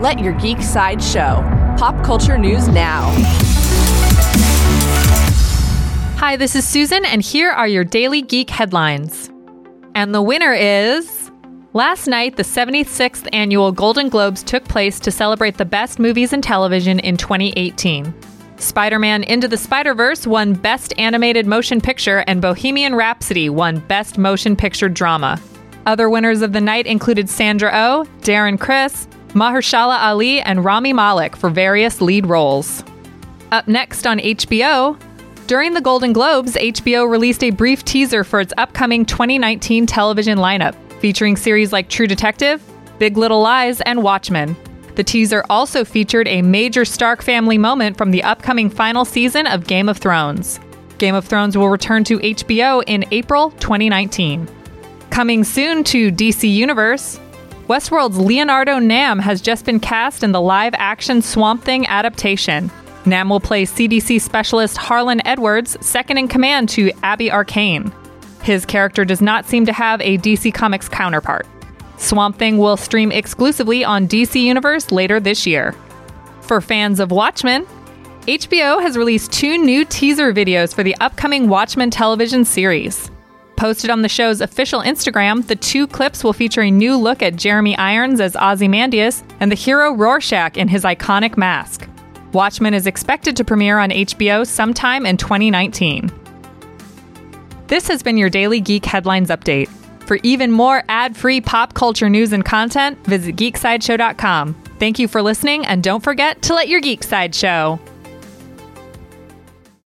Let your geek side show. Pop culture news now. Hi, this is Susan, and here are your daily geek headlines. And the winner is. Last night, the 76th annual Golden Globes took place to celebrate the best movies and television in 2018. Spider Man Into the Spider Verse won Best Animated Motion Picture, and Bohemian Rhapsody won Best Motion Picture Drama. Other winners of the night included Sandra Oh, Darren Criss, Mahershala Ali, and Rami Malek for various lead roles. Up next on HBO, during the Golden Globes, HBO released a brief teaser for its upcoming 2019 television lineup, featuring series like True Detective, Big Little Lies, and Watchmen. The teaser also featured a major Stark family moment from the upcoming final season of Game of Thrones. Game of Thrones will return to HBO in April 2019. Coming soon to DC Universe, Westworld's Leonardo Nam has just been cast in the live action Swamp Thing adaptation. Nam will play CDC specialist Harlan Edwards, second in command to Abby Arcane. His character does not seem to have a DC Comics counterpart. Swamp Thing will stream exclusively on DC Universe later this year. For fans of Watchmen, HBO has released two new teaser videos for the upcoming Watchmen television series. Posted on the show's official Instagram, the two clips will feature a new look at Jeremy Irons as Ozymandias and the hero Rorschach in his iconic mask. Watchmen is expected to premiere on HBO sometime in 2019. This has been your Daily Geek Headlines Update. For even more ad free pop culture news and content, visit geeksideshow.com. Thank you for listening, and don't forget to let your geek side show.